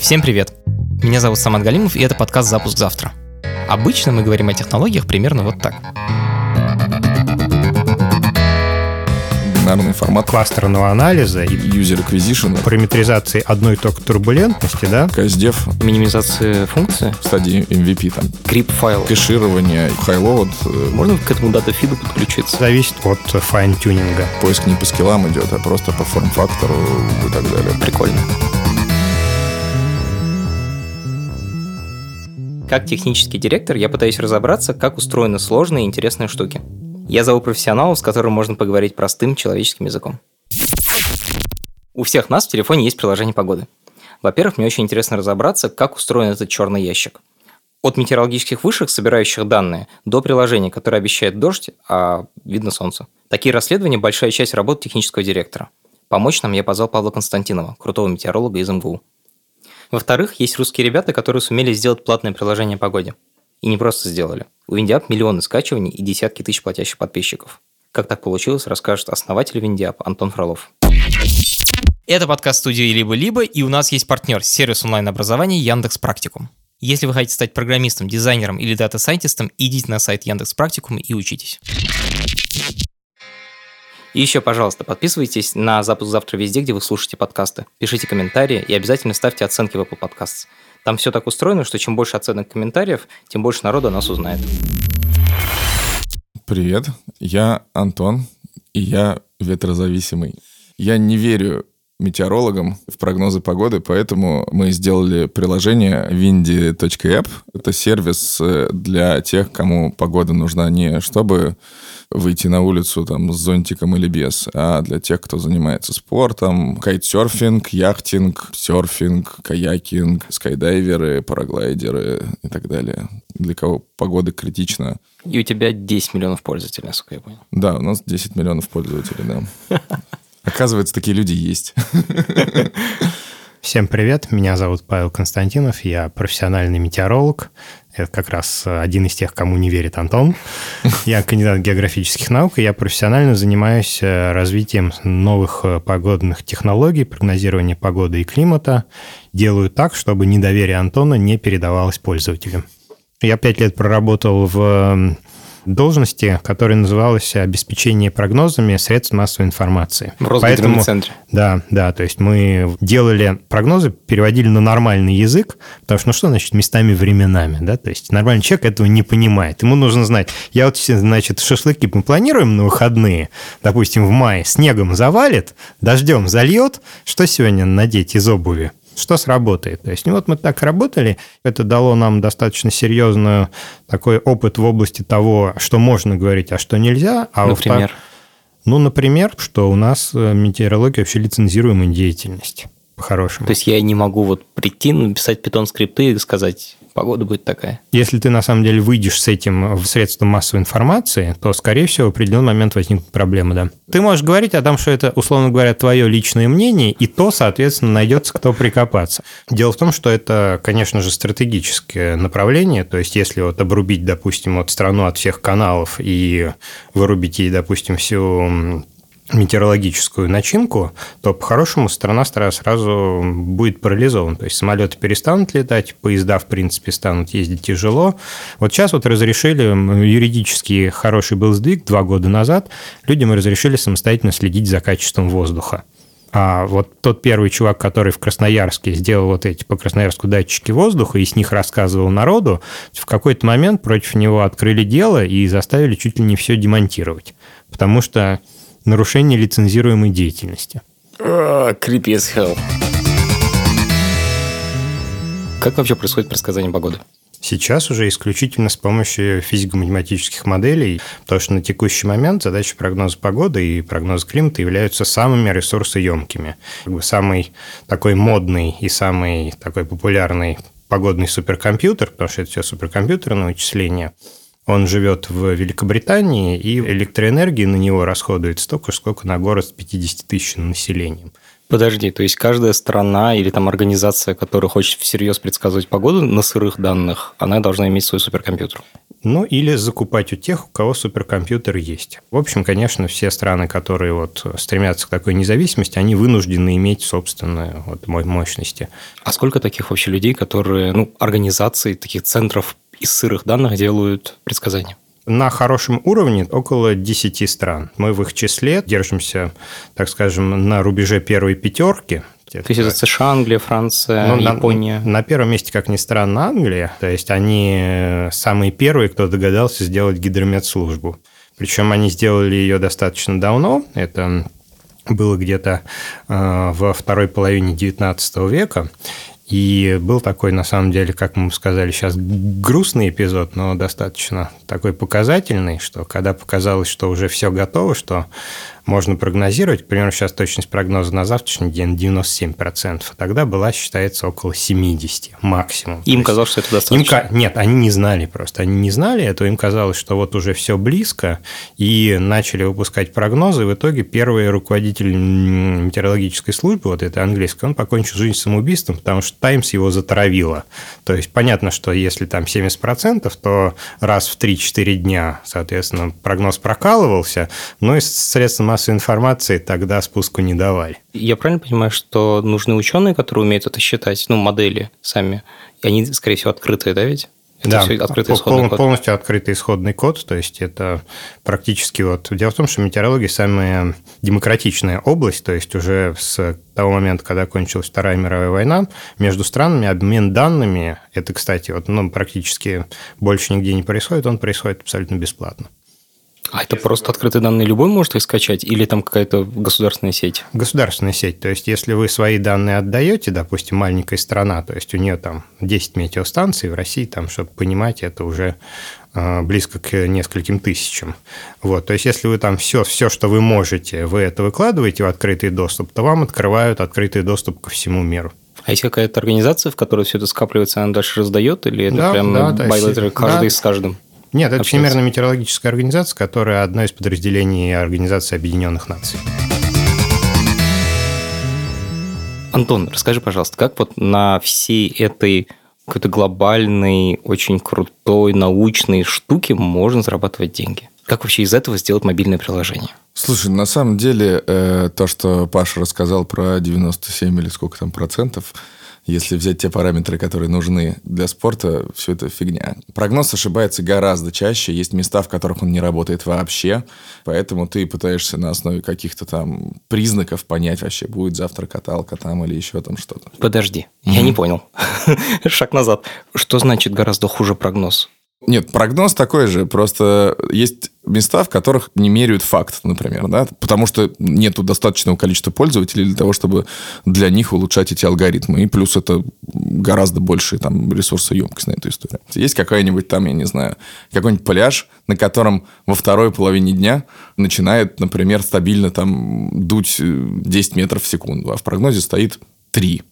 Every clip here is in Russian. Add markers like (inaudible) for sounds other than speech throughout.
Всем привет! Меня зовут Самат Галимов, и это подкаст «Запуск завтра». Обычно мы говорим о технологиях примерно вот так. бинарный формат кластерного анализа и user acquisition, параметризации одной только турбулентности, да? CSDF, Минимизация функции, в стадии MVP, там, GRIB файл. кэширование, highload, э, Можно к этому data feed у подключиться? Зависит от fine-tuning а. поиск не по скиллам идет, а просто по форм-фактору и так далее. Прикольно. Как технический директор я пытаюсь разобраться, как устроены сложные и интересные штуки. Я зову профессионалов, с которым можно поговорить простым человеческим языком. У всех нас в телефоне есть приложение погоды. Во-первых, мне очень интересно разобраться, как устроен этот черный ящик. От метеорологических вышек, собирающих данные, до приложения, которое обещает дождь, а видно солнце. Такие расследования – большая часть работы технического директора. Помочь нам я позвал Павла Константинова, крутого метеоролога из МГУ. Во-вторых, есть русские ребята, которые сумели сделать платное приложение о погоде. И не просто сделали. У Windy.app миллионы скачиваний и десятки тысяч платящих подписчиков. Как так получилось, расскажет основатель Windy.app Антон Фролов. Это подкаст студии «Либо-либо», и у нас есть партнер – сервис онлайн-образования Яндекс Практикум. Если вы хотите стать программистом, дизайнером или дата-сайентистом, идите на сайт Яндекс Практикум и учитесь. И еще, пожалуйста, подписывайтесь на «Запуск завтра» везде, где вы слушаете подкасты. Пишите комментарии и обязательно ставьте оценки в Apple Podcasts. Там все так устроено, что чем больше оценок комментариев, тем больше народу о нас узнает. Привет, я Антон, и я ветрозависимый. Я не верю метеорологам в прогнозы погоды, поэтому мы сделали приложение windy.app. Это сервис э, для тех, кому погода нужна не чтобы выйти на улицу там с зонтиком или без, а для тех, кто занимается спортом, кайтсерфинг, яхтинг, серфинг, каякинг, скайдайверы, параглайдеры и так далее. Для кого погода критична. И у тебя 10 миллионов пользователей, насколько я понял. Да, у нас 10 миллионов пользователей, да. (laughs) Оказывается, такие люди есть. Всем привет, меня зовут Павел Константинов, я профессиональный метеоролог. Это как раз один из тех, кому не верит Антон. Я кандидат географических наук, и я профессионально занимаюсь э, развитием новых э, погодных технологий, прогнозирования погоды и климата. Делаю так, чтобы недоверие Антона не передавалось пользователям. Я пять лет проработал в должности, которая называлась обеспечение прогнозами средств массовой информации. В Росгидромедцентре. Да, да, то есть мы делали прогнозы, переводили на нормальный язык, потому что, ну что значит местами временами, да, то есть нормальный человек этого не понимает. Ему нужно знать, я вот, значит, шашлыки мы планируем на выходные, допустим, в мае, снегом завалит, дождем зальет, что сегодня надеть из обуви? Что сработает. То есть, ну вот мы так работали, это дало нам достаточно серьезный такой опыт в области того, что можно говорить, а что нельзя. А Например? Ну, например, что у нас э, метеорология вообще лицензируемая деятельность по-хорошему. То есть я не могу вот прийти, написать питон скрипты и сказать, погода будет такая. Если ты на самом деле выйдешь с этим в средства массовой информации, то, скорее всего, в определенный момент возникнут проблемы, да. Ты можешь говорить о том, что это, условно говоря, твое личное мнение, и то, соответственно, найдется кто прикопаться. Дело в том, что это, конечно же, стратегическое направление, то есть если вот обрубить, допустим, вот страну от всех каналов и вырубить ей, допустим, всю метеорологическую начинку, то по-хорошему страна сразу будет парализована. То есть самолеты перестанут летать, поезда, в принципе, станут ездить тяжело. Вот сейчас вот разрешили, юридически хороший был сдвиг два года назад, людям разрешили самостоятельно следить за качеством воздуха. А вот тот первый чувак, который в Красноярске сделал вот эти по Красноярску датчики воздуха и с них рассказывал народу, в какой-то момент против него открыли дело и заставили чуть ли не все демонтировать. Потому что нарушение лицензируемой деятельности. Creepy as hell. Как вообще происходит предсказание погоды? Сейчас уже исключительно с помощью физико-математических моделей, потому что на текущий момент задачи прогноза погоды и прогноза климата являются самыми ресурсоемкими. Как бы самый такой модный и самый такой популярный погодный суперкомпьютер, потому что это все суперкомпьютерные вычисления, он живет в Великобритании, и электроэнергии на него расходуется столько, сколько на город с 50 тысяч населением. Подожди, то есть каждая страна или там организация, которая хочет всерьез предсказывать погоду на сырых данных, она должна иметь свой суперкомпьютер? Ну, или закупать у тех, у кого суперкомпьютер есть. В общем, конечно, все страны, которые вот стремятся к такой независимости, они вынуждены иметь собственные вот мощности. А сколько таких вообще людей, которые, ну, организации, таких центров из сырых данных делают предсказания? На хорошем уровне около 10 стран. Мы в их числе держимся, так скажем, на рубеже первой пятерки. То есть это США, Англия, Франция, ну, Япония. На, на первом месте, как ни странно, Англия. То есть они самые первые, кто догадался сделать гидрометслужбу. Причем они сделали ее достаточно давно. Это было где-то э, во второй половине XIX века. И был такой, на самом деле, как мы сказали сейчас, грустный эпизод, но достаточно такой показательный, что когда показалось, что уже все готово, что можно прогнозировать, к примеру, сейчас точность прогноза на завтрашний день 97%, а тогда была, считается, около 70 максимум. Им казалось, что это достаточно? Им, нет, они не знали просто, они не знали этого, им казалось, что вот уже все близко, и начали выпускать прогнозы, в итоге первый руководитель метеорологической службы, вот это английский, он покончил жизнь самоубийством, потому что Таймс его затравило. То есть понятно, что если там 70%, то раз в 3-4 дня, соответственно, прогноз прокалывался, но и средства массовой информации тогда спуску не давали. Я правильно понимаю, что нужны ученые, которые умеют это считать, ну, модели сами, и они, скорее всего, открытые, да, ведь? Это да, все открытый пол, код. полностью открытый исходный код, то есть это практически вот... Дело в том, что метеорология самая демократичная область, то есть уже с того момента, когда кончилась Вторая мировая война, между странами обмен данными, это, кстати, вот, ну, практически больше нигде не происходит, он происходит абсолютно бесплатно. А это просто открытые данные любой может их скачать или там какая-то государственная сеть? Государственная сеть. То есть, если вы свои данные отдаете, допустим, маленькая страна, то есть у нее там 10 метеостанций, в России там, чтобы понимать, это уже а, близко к нескольким тысячам. Вот, то есть, если вы там все, все, что вы можете, вы это выкладываете в открытый доступ, то вам открывают открытый доступ ко всему миру. А есть какая-то организация, в которой все это скапливается, она дальше раздает, или это да, прям да, ну, каждый да. с каждым? Нет, это Всемирная метеорологическая организация, которая одно из подразделений Организации Объединенных Наций. Антон, расскажи, пожалуйста, как вот на всей этой какой-то глобальной, очень крутой научной штуке можно зарабатывать деньги? Как вообще из этого сделать мобильное приложение? Слушай, на самом деле, э, то, что Паша рассказал про 97 или сколько там процентов, если взять те параметры, которые нужны для спорта, все это фигня. Прогноз ошибается гораздо чаще. Есть места, в которых он не работает вообще. Поэтому ты пытаешься на основе каких-то там признаков понять вообще, будет завтра каталка там или еще там что-то. Подожди, я не понял. (laughs) Шаг назад. Что значит гораздо хуже прогноз? Нет, прогноз такой же, просто есть места, в которых не меряют факт, например, да, потому что нету достаточного количества пользователей для того, чтобы для них улучшать эти алгоритмы, и плюс это гораздо больше там ресурсоемкость на эту историю. Есть какая-нибудь там, я не знаю, какой-нибудь пляж, на котором во второй половине дня начинает, например, стабильно там дуть 10 метров в секунду, а в прогнозе стоит 3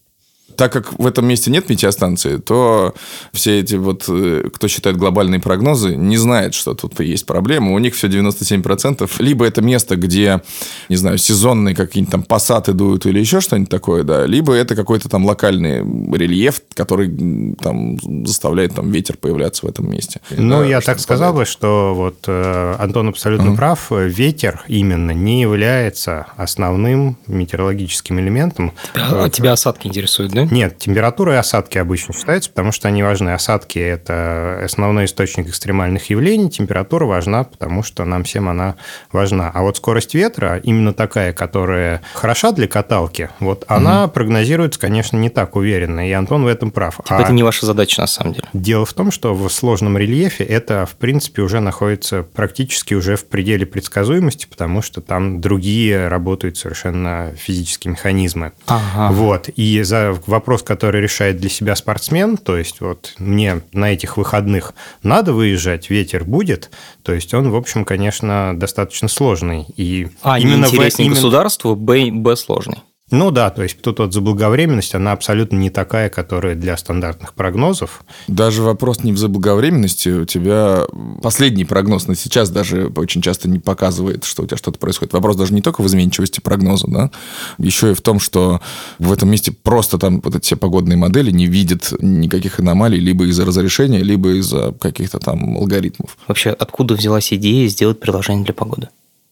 так как в этом месте нет метеостанции, то все эти вот, э, кто считает глобальные прогнозы, не знает, что тут есть проблема. У них все 97%. Либо это место, где, не знаю, сезонные какие-нибудь там пассаты дуют или еще что-нибудь такое, да, либо это какой-то там локальный рельеф, который там заставляет там ветер появляться в этом месте. Ну, да, я так сказал бы, что вот э, Антон абсолютно mm-hmm. прав. Ветер именно не является основным метеорологическим элементом. Тебя, а тебя осадки интересуют, да? Нет, температура и осадки обычно считаются, потому что они важны. Осадки – это основной источник экстремальных явлений. Температура важна, потому что нам всем она важна. А вот скорость ветра, именно такая, которая хороша для каталки, вот угу. она прогнозируется, конечно, не так уверенно. И Антон в этом прав. Типа а это не ваша задача, на самом деле. Дело в том, что в сложном рельефе это, в принципе, уже находится практически уже в пределе предсказуемости, потому что там другие работают совершенно физические механизмы. Ага. Вот. И за вопрос, который решает для себя спортсмен, то есть вот мне на этих выходных надо выезжать, ветер будет, то есть он, в общем, конечно, достаточно сложный. И а, именно интереснее в... государству, Б, Б сложный. Ну да, то есть тут вот заблаговременность, она абсолютно не такая, которая для стандартных прогнозов. Даже вопрос не в заблаговременности. У тебя последний прогноз на сейчас даже очень часто не показывает, что у тебя что-то происходит. Вопрос даже не только в изменчивости прогноза, да, еще и в том, что в этом месте просто там вот эти все погодные модели не видят никаких аномалий либо из-за разрешения, либо из-за каких-то там алгоритмов. Вообще, откуда взялась идея сделать приложение для погоды?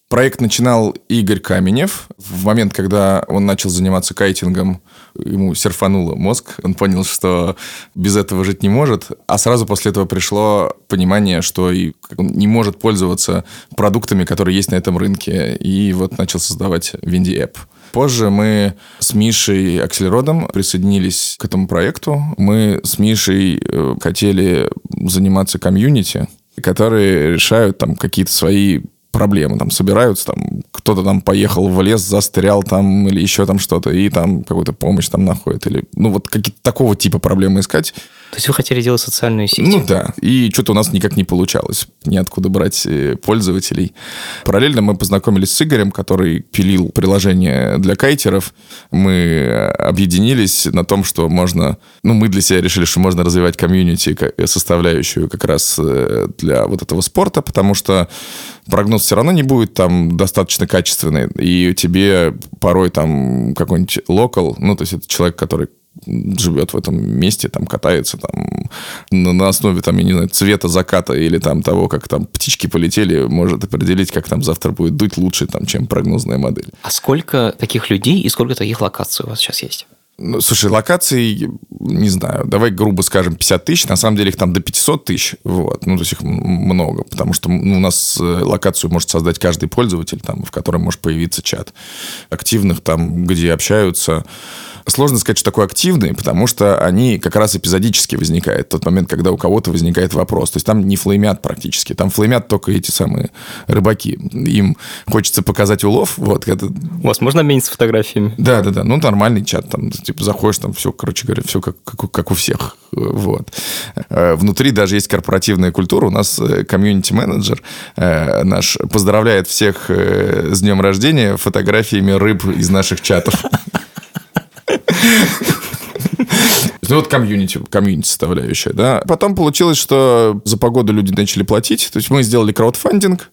Проект начинал Игорь Каменев. В момент, когда он начал заниматься кайтингом, ему серфануло мозг. Он понял, что без этого жить не может. А сразу после этого пришло понимание, что и он не может пользоваться продуктами, которые есть на этом рынке. И вот начал создавать Винди App. Позже мы с Мишей Акселеродом присоединились к этому проекту. Мы с Мишей э, хотели заниматься комьюнити, которые решают там какие-то свои проблемы. Там собираются, там кто-то там поехал в лес, застрял там или еще там что-то, и там какую-то помощь там находит. Или, ну, вот какие-то такого типа проблемы искать. То есть вы хотели делать социальную сеть? Ну да. И что-то у нас никак не получалось. Неоткуда брать э, пользователей. Параллельно мы познакомились с Игорем, который пилил приложение для кайтеров. Мы объединились на том, что можно... Ну, мы для себя решили, что можно развивать комьюнити, составляющую как раз э, для вот этого спорта, потому что прогноз все равно не будет там достаточно качественный, и тебе порой там какой-нибудь локал, ну, то есть это человек, который живет в этом месте, там катается там на основе там, я не знаю, цвета заката или там того, как там птички полетели, может определить, как там завтра будет дуть лучше, там, чем прогнозная модель. А сколько таких людей и сколько таких локаций у вас сейчас есть? Ну, слушай, локаций, не знаю, давай грубо скажем 50 тысяч, на самом деле их там до 500 тысяч, вот, ну, то есть их много, потому что ну, у нас э, локацию может создать каждый пользователь, там, в котором может появиться чат активных, там, где общаются Сложно сказать, что такое активные, потому что они как раз эпизодически возникают. Тот момент, когда у кого-то возникает вопрос. То есть там не флеймят практически. Там флеймят только эти самые рыбаки. Им хочется показать улов. Вот, это... У вас можно обмениться фотографиями? Да, да, да. Ну, нормальный чат. Там, типа, заходишь, там все, короче говоря, все как, как, как у всех. Вот. Э, внутри даже есть корпоративная культура. У нас э, комьюнити-менеджер э, наш поздравляет всех с днем рождения фотографиями рыб из наших чатов. Ну, вот комьюнити, комьюнити составляющая, да. Потом получилось, что за погоду люди начали платить. То есть мы сделали краудфандинг.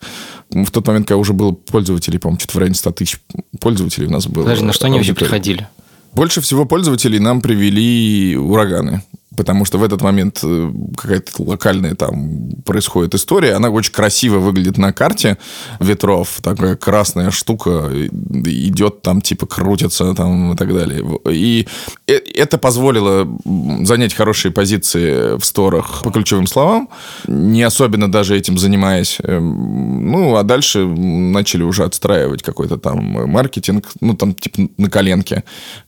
В тот момент, когда уже было пользователей, по-моему, что-то в районе 100 тысяч пользователей у нас было. Даже на что они вообще приходили? Больше всего пользователей нам привели ураганы потому что в этот момент э, какая-то локальная там происходит история, она очень красиво выглядит на карте ветров, такая красная штука идет там, типа крутится там и так далее. И э, это позволило занять хорошие позиции в сторах по ключевым словам, не особенно даже этим занимаясь. Эм, ну, а дальше начали уже отстраивать какой-то там маркетинг, ну, там, типа, на коленке,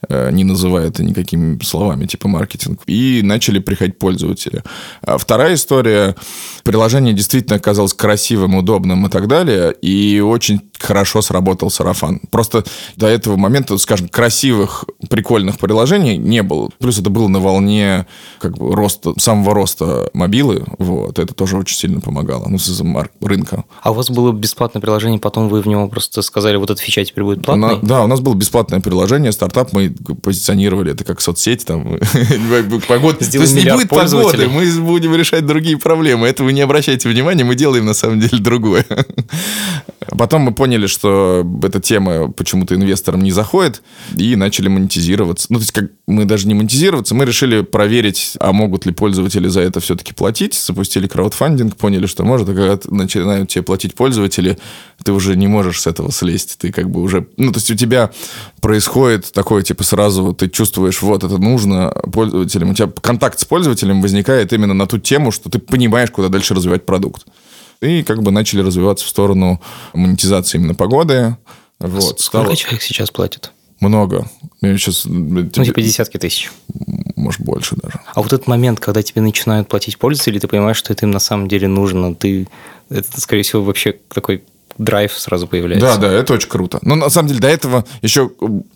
э, не называя это никакими словами, типа маркетинг. И на начали приходить пользователи. А вторая история. Приложение действительно оказалось красивым, удобным и так далее. И очень хорошо сработал сарафан. Просто до этого момента, скажем, красивых, прикольных приложений не было. Плюс это было на волне как бы роста, самого роста мобилы. Вот. Это тоже очень сильно помогало. Ну, из-за рынка. А у вас было бесплатное приложение, потом вы в него просто сказали, вот эта фича теперь будет платной? да, у нас было бесплатное приложение, стартап, мы позиционировали это как соцсеть, там, (laughs) погода. То есть не будет погоды, мы будем решать другие проблемы. Это вы не обращайте внимания, мы делаем на самом деле другое. Потом мы поняли, что эта тема почему-то инвесторам не заходит, и начали монетизироваться. Ну, то есть, как мы даже не монетизироваться, мы решили проверить, а могут ли пользователи за это все-таки платить. Запустили краудфандинг, поняли, что может, а когда начинают тебе платить пользователи, ты уже не можешь с этого слезть. Ты как бы уже... Ну, то есть, у тебя происходит такое, типа, сразу ты чувствуешь, вот, это нужно пользователям. У тебя контакт с пользователем возникает именно на ту тему, что ты понимаешь, куда дальше развивать продукт и как бы начали развиваться в сторону монетизации именно погоды. Вот, Сколько стало... человек сейчас платит? Много. Я сейчас... Ну, типа десятки тысяч. Может, больше даже. А вот этот момент, когда тебе начинают платить пользователи, ты понимаешь, что это им на самом деле нужно, ты... Это, скорее всего, вообще такой драйв сразу появляется. Да, да, это очень круто. Но на самом деле до этого еще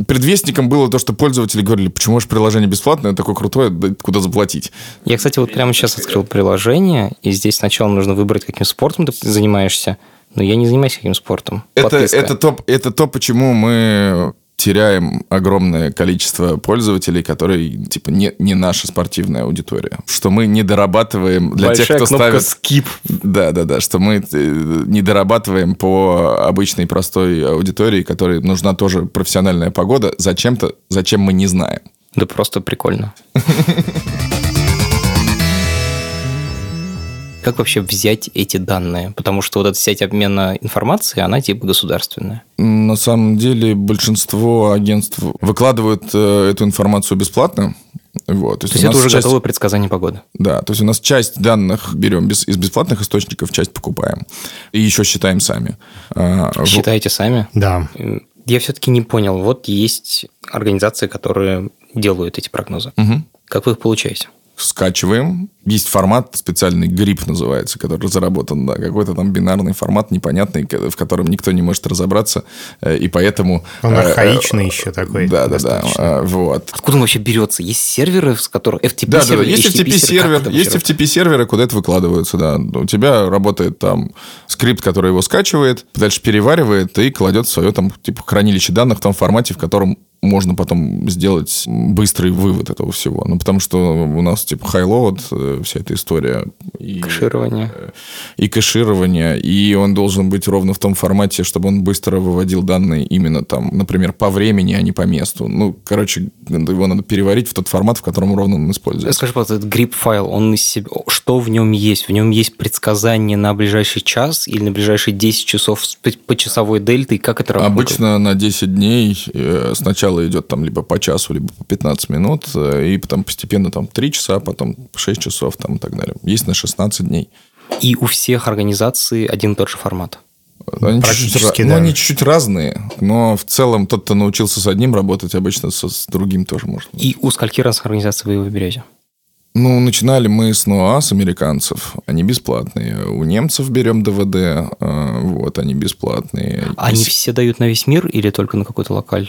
предвестником было то, что пользователи говорили, почему ваше приложение бесплатное, такое крутое, куда заплатить. Я, кстати, вот прямо сейчас открыл приложение, и здесь сначала нужно выбрать, каким спортом ты занимаешься, но я не занимаюсь каким спортом. Это, это, то, это то, почему мы теряем огромное количество пользователей, которые, типа, не, не наша спортивная аудитория. Что мы не дорабатываем для Большая тех, кто ставит... skip. Да, да, да, что мы э, не дорабатываем по обычной простой аудитории, которой нужна тоже профессиональная погода, зачем-то, зачем мы не знаем. Да просто прикольно. (laughs) Как вообще взять эти данные? Потому что вот эта сеть обмена информацией, она типа государственная. На самом деле большинство агентств выкладывают э, эту информацию бесплатно. Вот. То есть у это нас уже часть- готовое предсказание погоды. Да, то есть у нас часть данных берем без- из бесплатных источников, часть покупаем. И еще считаем сами. А, в- Считаете сами? Да. Я все-таки не понял. Вот есть организации, которые делают эти прогнозы. Мгм. Как вы их получаете? Скачиваем. Есть формат специальный, грипп называется, который разработан, да, какой-то там бинарный формат непонятный, в котором никто не может разобраться, э, и поэтому... Он э, архаичный э, еще такой. Да, да, да, э, вот. Откуда он вообще берется? Есть серверы, с которых FTP Да, да, да, сервер, есть FTP сервер, есть FTP серверы, куда это выкладываются, да. У тебя работает там скрипт, который его скачивает, дальше переваривает и кладет в свое там типа хранилище данных в том формате, в котором можно потом сделать быстрый вывод этого всего. Ну, потому что у нас типа high-load, э, вся эта история. И, Кэширование. э, И кэширование. И он должен быть ровно в том формате, чтобы он быстро выводил данные именно там, например, по времени, а не по месту. Ну, короче, его надо переварить в тот формат, в котором ровно он используется. Скажи, пожалуйста, этот грип файл, он из себя... Что в нем есть? В нем есть предсказание на ближайший час или на ближайшие 10 часов по- часовой дельтой? Как это работает? Обычно на 10 дней э, сначала идет там либо по часу, либо по 15 минут, э, и потом постепенно там 3 часа, потом 6 часов там, и так далее. Есть на 16 дней. И у всех организаций один и тот же формат. Они Практически, чуть-чуть, ра- да. ну, они чуть-чуть разные, но в целом тот, кто научился с одним работать, обычно со- с другим тоже может. И у скольки разных организаций вы его берете? Ну, начинали мы с НОА, с американцев. Они бесплатные. У немцев берем ДВД, э, вот, они бесплатные. Они И все дают на весь мир или только на какой-то локаль?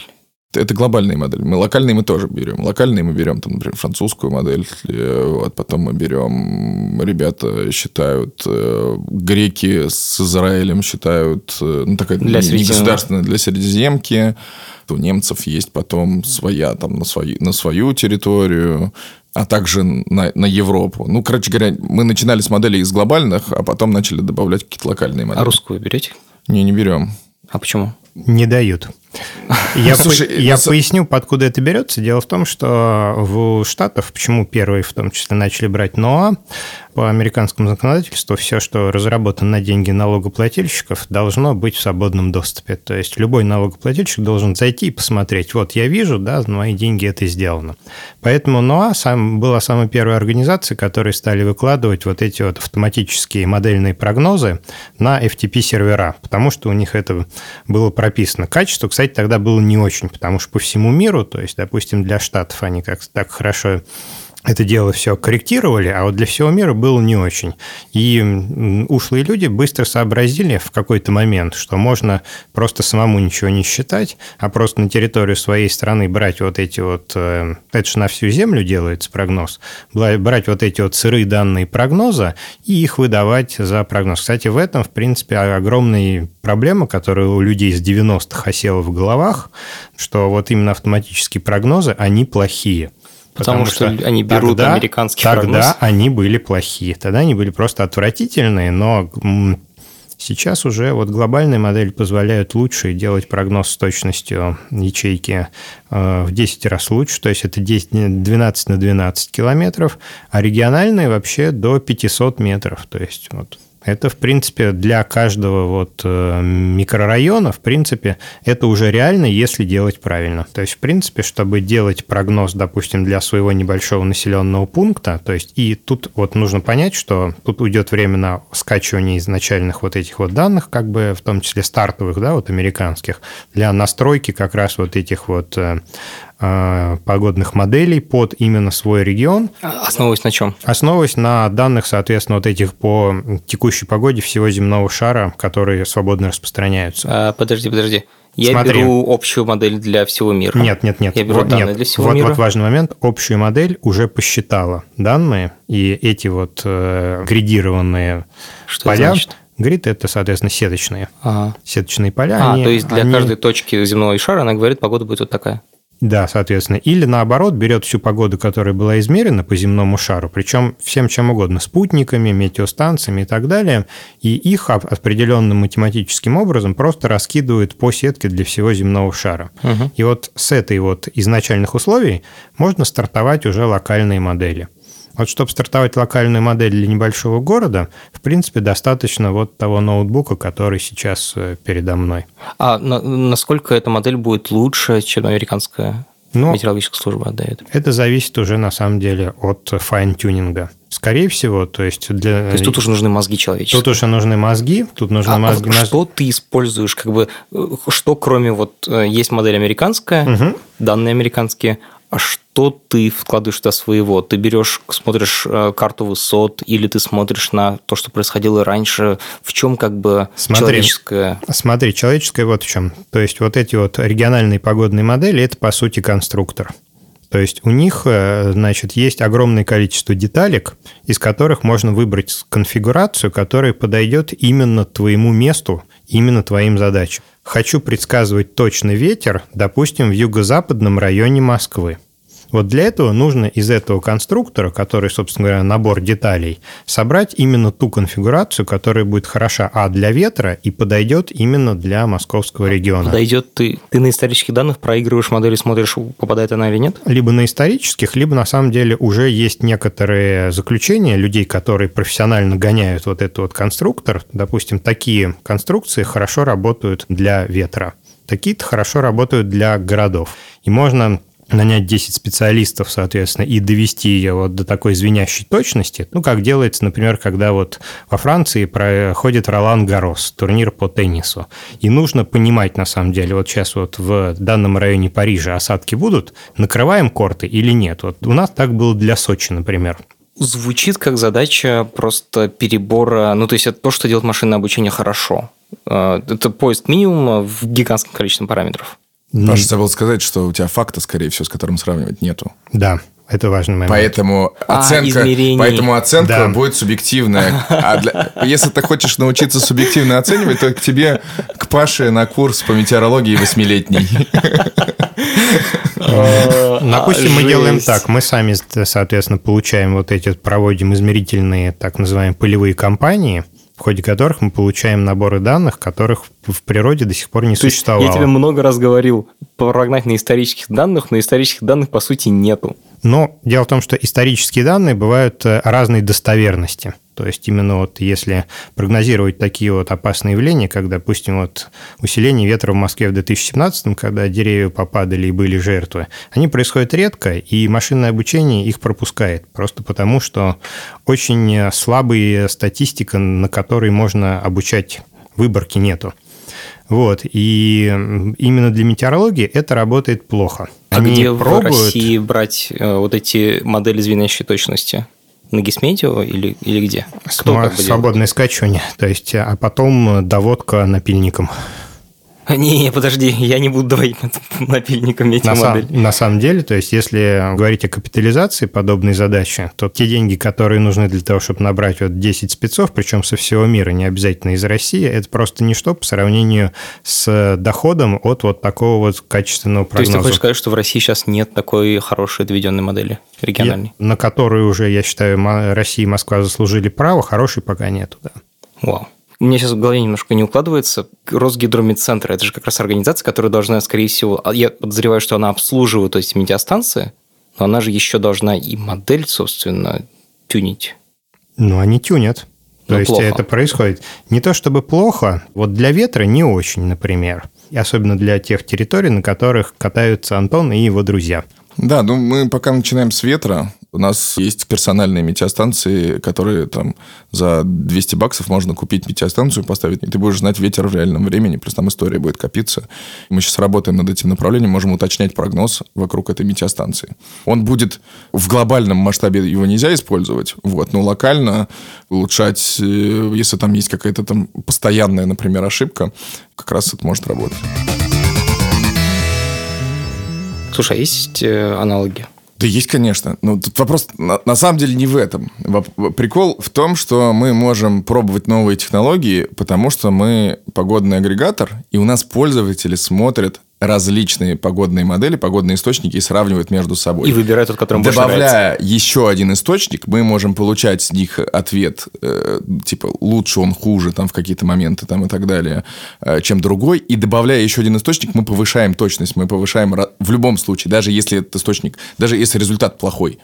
Это глобальные модели. Мы локальные мы тоже берем. Локальные мы берем, там, например, французскую модель. э, Вот, потом мы берем, ребята считают, э, греки с Израилем считают, э, ну, такая Для не- государственная для Средиземки. У немцев есть потом своя, там, на, свои, на свою территорию а также на, на Европу. Ну, короче говоря, мы начинали с моделей из глобальных, а потом начали добавлять какие-то локальные модели. А русскую берете? Не, не берем. А почему? Не дают. Я, слушай, по- я са- поясню, откуда это берется. Дело в том, что в Штатах, почему первые в том числе начали брать НОА, по американскому законодательству все, что разработано на деньги налогоплательщиков, должно быть в свободном доступе. То есть любой налогоплательщик должен зайти и посмотреть, вот я вижу, да, на мои деньги это сделано. Поэтому НОА сам, была самой первой организацией, которые стали выкладывать вот эти вот автоматические модельные прогнозы на FTP-сервера, потому что у них это было прописано. Качество, кстати, тогда было не очень, потому что по всему миру, то есть, допустим, для Штатов они как так хорошо это дело все корректировали, а вот для всего мира было не очень. И ушлые люди быстро сообразили в какой-то момент, что можно просто самому ничего не считать, а просто на территорию своей страны брать вот эти вот... э, Это же на всю землю делается прогноз. Брать вот эти вот сырые данные прогноза и их выдавать за прогноз. Кстати, в этом, в принципе, огромная проблема, которая у людей с 90-х осела в головах, что вот именно автоматические прогнозы, они плохие. Потому что они берут американский тогда прогноз. они были плохие. Тогда они были просто отвратительные, но сейчас уже вот глобальные модели позволяют лучше делать прогноз с точностью ячейки э, в 10 раз лучше, то есть это 10, 12 на 12 километров, а региональные вообще до 500 метров, то есть вот это, в принципе, для каждого вот э, микрорайона, в принципе, это уже реально, если делать правильно. То есть, в принципе, чтобы делать прогноз, допустим, для своего небольшого населенного пункта, то есть, и тут вот нужно понять, что тут уйдет время на скачивание изначальных вот этих вот данных, как бы в том числе стартовых, да, вот американских, для настройки как раз вот этих вот э, погодных моделей под именно свой регион, А Основываясь на чем? Основываясь на данных, соответственно, вот этих по текущей погоде всего земного шара, которые свободно распространяются. А, подожди, подожди. Я Смотри. беру общую модель для всего мира. Нет, нет, нет. Я беру Вот, данные нет. для всего вот, мира. вот важный момент. Общую модель уже посчитала данные, и эти вот э, градированные Что это поля значит? Грид – это, соответственно, сеточные. Ага. Сеточные поля. А, они- то есть для они- каждой точки земного шара она говорит, погода будет вот такая. Да, соответственно. Или наоборот, берет всю погоду, которая была измерена по земному шару, причем всем чем угодно, спутниками, метеостанциями и так далее, и их оп- определенным математическим образом просто раскидывает по сетке для всего земного шара. Мгм. И вот с этой вот изначальных условий можно стартовать уже локальные модели. Вот чтобы стартовать локальную модель для небольшого города, в принципе, достаточно вот того ноутбука, который сейчас э, передо мной. А на- насколько эта модель будет лучше, чем американская Ну, метеорологическая служба отдает? Это зависит уже на самом деле от файн-тюнинга. Скорее всего, то есть для... То есть тут уже нужны мозги человеческие. Тут уже нужны мозги, тут нужны А, а мозги. мозги- что ты используешь, как бы, э, что кроме вот э, есть модель американская, Мгм. данные американские, а что ты вкладываешь туда своего? Ты берешь, смотришь э, карту высот, или ты смотришь на то, что происходило раньше? В чем как бы Смотри. человеческое? Смотри, человеческое вот в чем. То есть вот эти вот региональные погодные модели – это, по сути, конструктор. То есть у них, э, значит, есть огромное количество деталек, из которых можно выбрать конфигурацию, которая подойдет именно твоему месту, именно твоим задачам. Хочу предсказывать точно ветер, допустим, в юго-западном районе Москвы. Вот для этого нужно из этого конструктора, который, собственно говоря, набор деталей, собрать именно ту конфигурацию, которая будет хороша а для ветра и подойдет именно для московского региона. Подойдет ты, ты на исторических данных проигрываешь модель и смотришь, попадает она или нет? Либо на исторических, либо на самом деле уже есть некоторые заключения людей, которые профессионально гоняют вот этот вот конструктор. Допустим, такие конструкции хорошо работают для ветра. Такие-то хорошо работают для городов. И можно нанять 10 специалистов, соответственно, и довести ее вот до такой звенящей точности, ну, как делается, например, когда вот во Франции проходит Ролан Гарос, турнир по теннису. И нужно понимать, на самом деле, вот сейчас вот в данном районе Парижа осадки будут, накрываем корты или нет. Вот у нас так было для Сочи, например. Звучит как задача просто перебора, ну, то есть это то, что делает машинное обучение хорошо. Э, Это поиск минимума в гигантском количестве параметров. Паша забыл сказать, что у тебя факта, скорее всего, с которым сравнивать нету. Да, это важный момент. Поэтому А, оценка, измерений. поэтому оценка Да. будет субъективная. А для- если ты хочешь научиться субъективно оценивать, то к тебе к Паше на курс по метеорологии восьмилетний. Допустим, мы Жесть. делаем так. Мы сами, соответственно, получаем вот эти, проводим измерительные, так называемые, полевые кампании, в ходе которых мы получаем наборы данных, которых в природе до сих пор не То существовало. я тебе много раз говорил, прогнать на исторических данных, но исторических данных по сути нету. Но дело в том, что исторические данные бывают э, разной достоверности. То есть именно вот если прогнозировать такие вот опасные явления, как, допустим, вот усиление ветра в Москве в 2017, когда деревья попадали и были жертвы, они происходят редко, и машинное обучение их пропускает. Просто потому, что очень слабая статистика, на которой можно обучать, выборки нету. Вот, и именно для метеорологии это работает плохо. А Они где в пробуют... России брать э, вот эти модели звенящей точности? На Гисметео или, или где? Кто Сма- делает? свободное скачивание, то есть, а потом доводка напильником. (laughs) Не, подожди, я не буду давать (laughs) напильником эти На, сам- модели. на самом деле, то есть, если говорить о капитализации подобной задачи, то те деньги, которые нужны для того, чтобы набрать вот 10 спецов, причем со всего мира, не обязательно из России, это просто ничто по сравнению с доходом от вот такого вот качественного То есть прогноза. ты хочешь сказать, что в России сейчас нет такой хорошей доведенной модели региональной? на которую уже, я считаю, Россия и Москва заслужили право, хорошей пока нету, да. Вау. У меня сейчас в голове немножко не укладывается. Росгидромедцентр – это же как раз организация, которая должна, скорее всего, а я подозреваю, что она обслуживает эти метеостанции, но она же еще должна и модель, собственно, тюнить. Ну, они тюнят. То Ну, есть плохо. это происходит не то чтобы плохо, вот для ветра не очень, например. И особенно для тех территорий, на которых катаются Антон и его друзья. Да, ну мы пока начинаем с ветра. У нас есть персональные метеостанции, которые там за 200 баксов можно купить метеостанцию, поставить, и ты будешь знать ветер в реальном времени, плюс там история будет копиться. Мы сейчас работаем над этим направлением, можем уточнять прогноз вокруг этой метеостанции. Он будет в глобальном масштабе, его нельзя использовать, вот, но локально улучшать, э, если там есть какая-то там постоянная, например, ошибка, как раз это может работать. Слушай, а есть э, аналоги? Да есть, конечно. Но тут вопрос на, на самом деле не в этом. Прикол в том, что мы можем пробовать новые технологии, потому что мы погодный агрегатор, и у нас пользователи смотрят различные погодные модели, погодные источники и сравнивают между собой. И выбирают тот, который больше нравится. Добавляя еще один источник, мы можем получать с них ответ, э, типа, лучше он, хуже, там, в какие-то моменты, там, и так далее, э, чем другой. И добавляя еще один источник, мы повышаем точность, мы повышаем в любом случае, даже если этот источник, даже если результат плохой.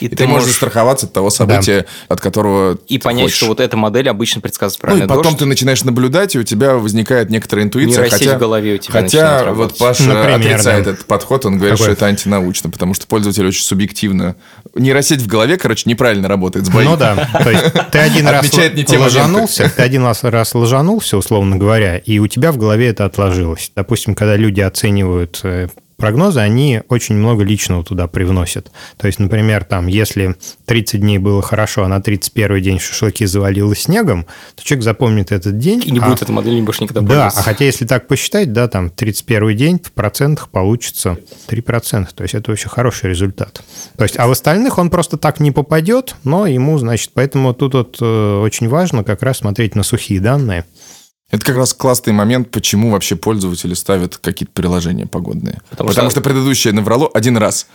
И, ты, можешь застраховаться от того события, от которого И ты понять, хочешь. что вот эта модель обычно предсказывает Ну, и потом дождь. ты начинаешь наблюдать, и у тебя возникает некоторая интуиция. Нейросеть хотя, в голове у тебя хотя вот. Паша Например, отрицает да. этот подход, он говорит, Какой? что это антинаучно, потому что пользователь очень субъективно... Нейросеть в голове, короче, неправильно работает, сбоит. Ну да, то есть ты один раз не ложанулся, ты один раз, ложанулся, условно говоря, и у тебя в голове это отложилось. Допустим, когда люди оценивают э, прогнозы, они очень много личного туда привносят. То есть, например, там, если 30 дней было хорошо, а на 31 день шашлыки завалило снегом, то человек запомнит этот день. И не а- будет эта модель больше никогда Да, а хотя если так посчитать, да, там 31 день в процентах получится 3%. То есть это очень хороший результат. То есть, а в остальных он просто так не попадет, но ему, значит, поэтому тут вот э, очень важно как раз смотреть на сухие данные. Это как раз классный момент, почему вообще пользователи ставят какие-то приложения погодные. Потому Потому, что- что... предыдущее наврало один раз.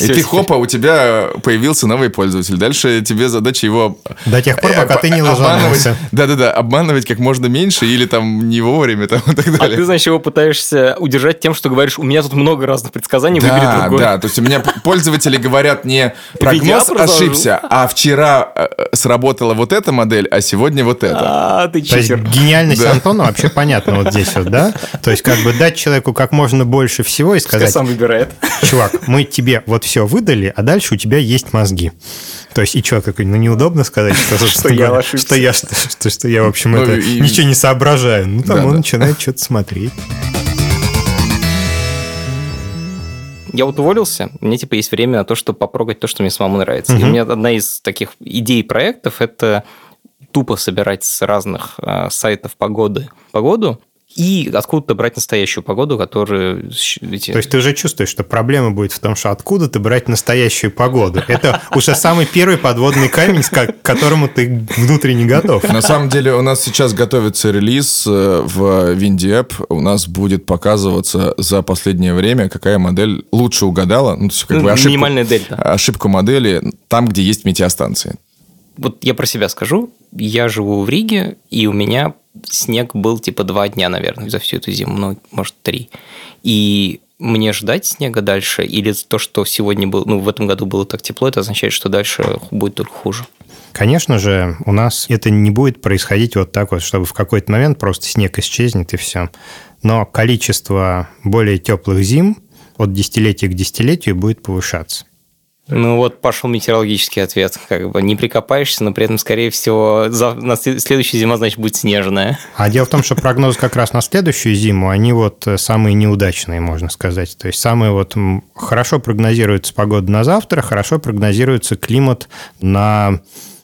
И ты хопа, у тебя появился новый пользователь. Дальше тебе задача его... До тех пор, э, пока ты не обманывать- ложанулся. Да-да-да, обманывать как можно меньше или там не вовремя там, и так А далее. ты, значит, его пытаешься удержать тем, что говоришь, у меня тут много разных предсказаний, выбери Да, другой. да, то есть у меня пользователи говорят не прогноз ошибся, а вчера э, сработала вот эта модель, а сегодня вот эта. А, ты То есть читер. гениальность. Антона вообще понятна вот здесь вот, да? То есть как бы дать человеку как можно больше всего и сказать, сам выбирает. чувак, мы тебе вот все выдали, а дальше у тебя есть мозги. То есть, и что, какой, ну, неудобно сказать, что, (laughs) собственно я что я, что, что, что я, в общем, Ну, это, и- ничего не соображаю. Ну, там Да, он да. начинает что-то смотреть. Я вот уволился, у меня типа есть время на то, чтобы попрогать то, что мне самому нравится. И у меня одна из таких идей проектов – это тупо собирать с разных э, сайтов погоды погоду и откуда-то брать настоящую погоду, которую... эти- То есть, ты уже чувствуешь, что проблема будет в том, что откуда ты брать настоящую погоду. Это уже самый первый подводный камень, к которому ты внутренне готов. На самом деле у нас сейчас готовится релиз э, в Windy App. У нас будет показываться за последнее время, какая модель лучше угадала. Ну, то есть, как бы ошибку, минимальная дельта. ошибку модели там, где есть метеостанции. Вот я про себя скажу. Я живу в Риге, и у меня снег был типа два дня, наверное, за всю эту зиму, ну, может, три. И мне ждать снега дальше, или то, что сегодня был, ну, в этом году было так тепло, это означает, что дальше будет только хуже. Конечно же, у нас это не будет происходить вот так вот, чтобы в какой-то момент просто снег исчезнет и все. Но количество более теплых зим от десятилетия к десятилетию будет повышаться. Ну вот пошел метеорологический ответ. Как бы не прикопаешься, но при этом, скорее всего, за- на след- следующая зима, значит, будет снежная. А дело в том, что прогнозы как раз на следующую зиму, они вот э, самые неудачные, можно сказать. То есть самые вот хорошо прогнозируется погода на завтра, хорошо прогнозируется климат на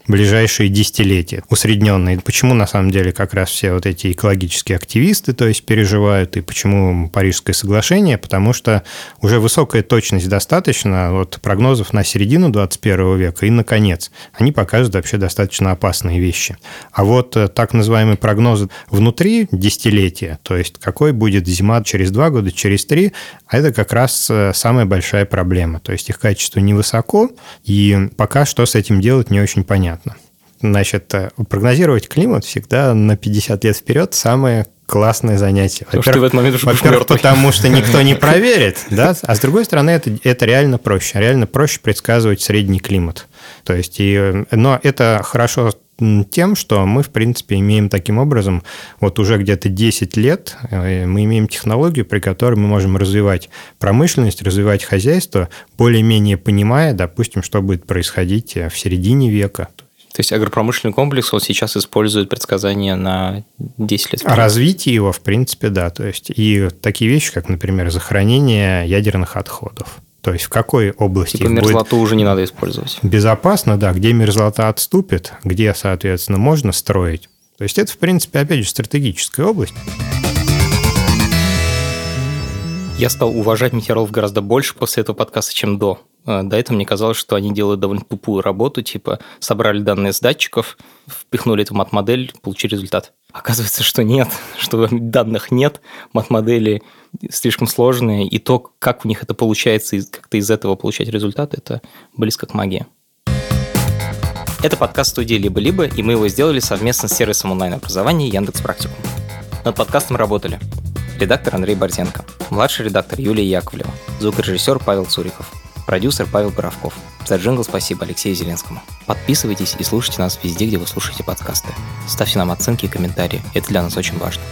ближайшие десятилетия, усредненные. Почему, на самом деле, как раз все вот эти экологические активисты, то есть, переживают, и почему Парижское соглашение? Потому что уже высокая точность достаточно вот прогнозов на середину 21 века и на конец. Они покажут вообще достаточно опасные вещи. А вот э, так называемые прогнозы внутри десятилетия, то есть какой будет зима через два года, через три, а это как раз э, самая большая проблема. То есть их качество невысоко, и пока что с этим делать не очень понятно. Значит, э, прогнозировать климат всегда на 50 лет вперед самое классное занятие. Потому что ты в этот момент уже во-первых, потому что никто не (laughs) проверит, да, а с другой стороны, это, это реально проще. Реально проще предсказывать средний климат. То есть, и, э, но это хорошо тем, что мы, в принципе, имеем таким образом, вот уже где-то 10 лет э, мы имеем технологию, при которой мы можем развивать промышленность, развивать хозяйство, более-менее понимая, допустим, что будет происходить в середине века. То есть агропромышленный комплекс вот сейчас использует предсказания на 10 лет. Развитие его, в принципе, да. То есть и такие вещи, как, например, захоронение ядерных отходов. То есть в какой области Типа их будет мерзлоту уже не надо использовать. безопасно, да, где мерзлота отступит, где, соответственно, можно строить. То есть это, в принципе, опять же, стратегическая область. Я стал уважать метеорологов гораздо больше после этого подкаста, чем до. Э, до этого мне казалось, что они делают довольно тупую работу, типа собрали данные с датчиков, впихнули это в мат-модель, получили результат. Оказывается, что нет, (laughs) что данных нет, мат-модели слишком сложные, и то, как у них это получается, и как-то из этого получать результат, это близко к магии. Это подкаст студии «Либо-либо», и мы его сделали совместно с сервисом онлайн-образования Яндекс Практикум. Над подкастом работали редактор Андрей Борзенко, младший редактор Юлия Яковлева, звукорежиссер Павел Цуриков, продюсер Павел Боровков. За джингл спасибо Алексею Зеленскому. Подписывайтесь и слушайте нас везде, где вы слушаете подкасты. Ставьте нам оценки и комментарии, это для нас очень важно.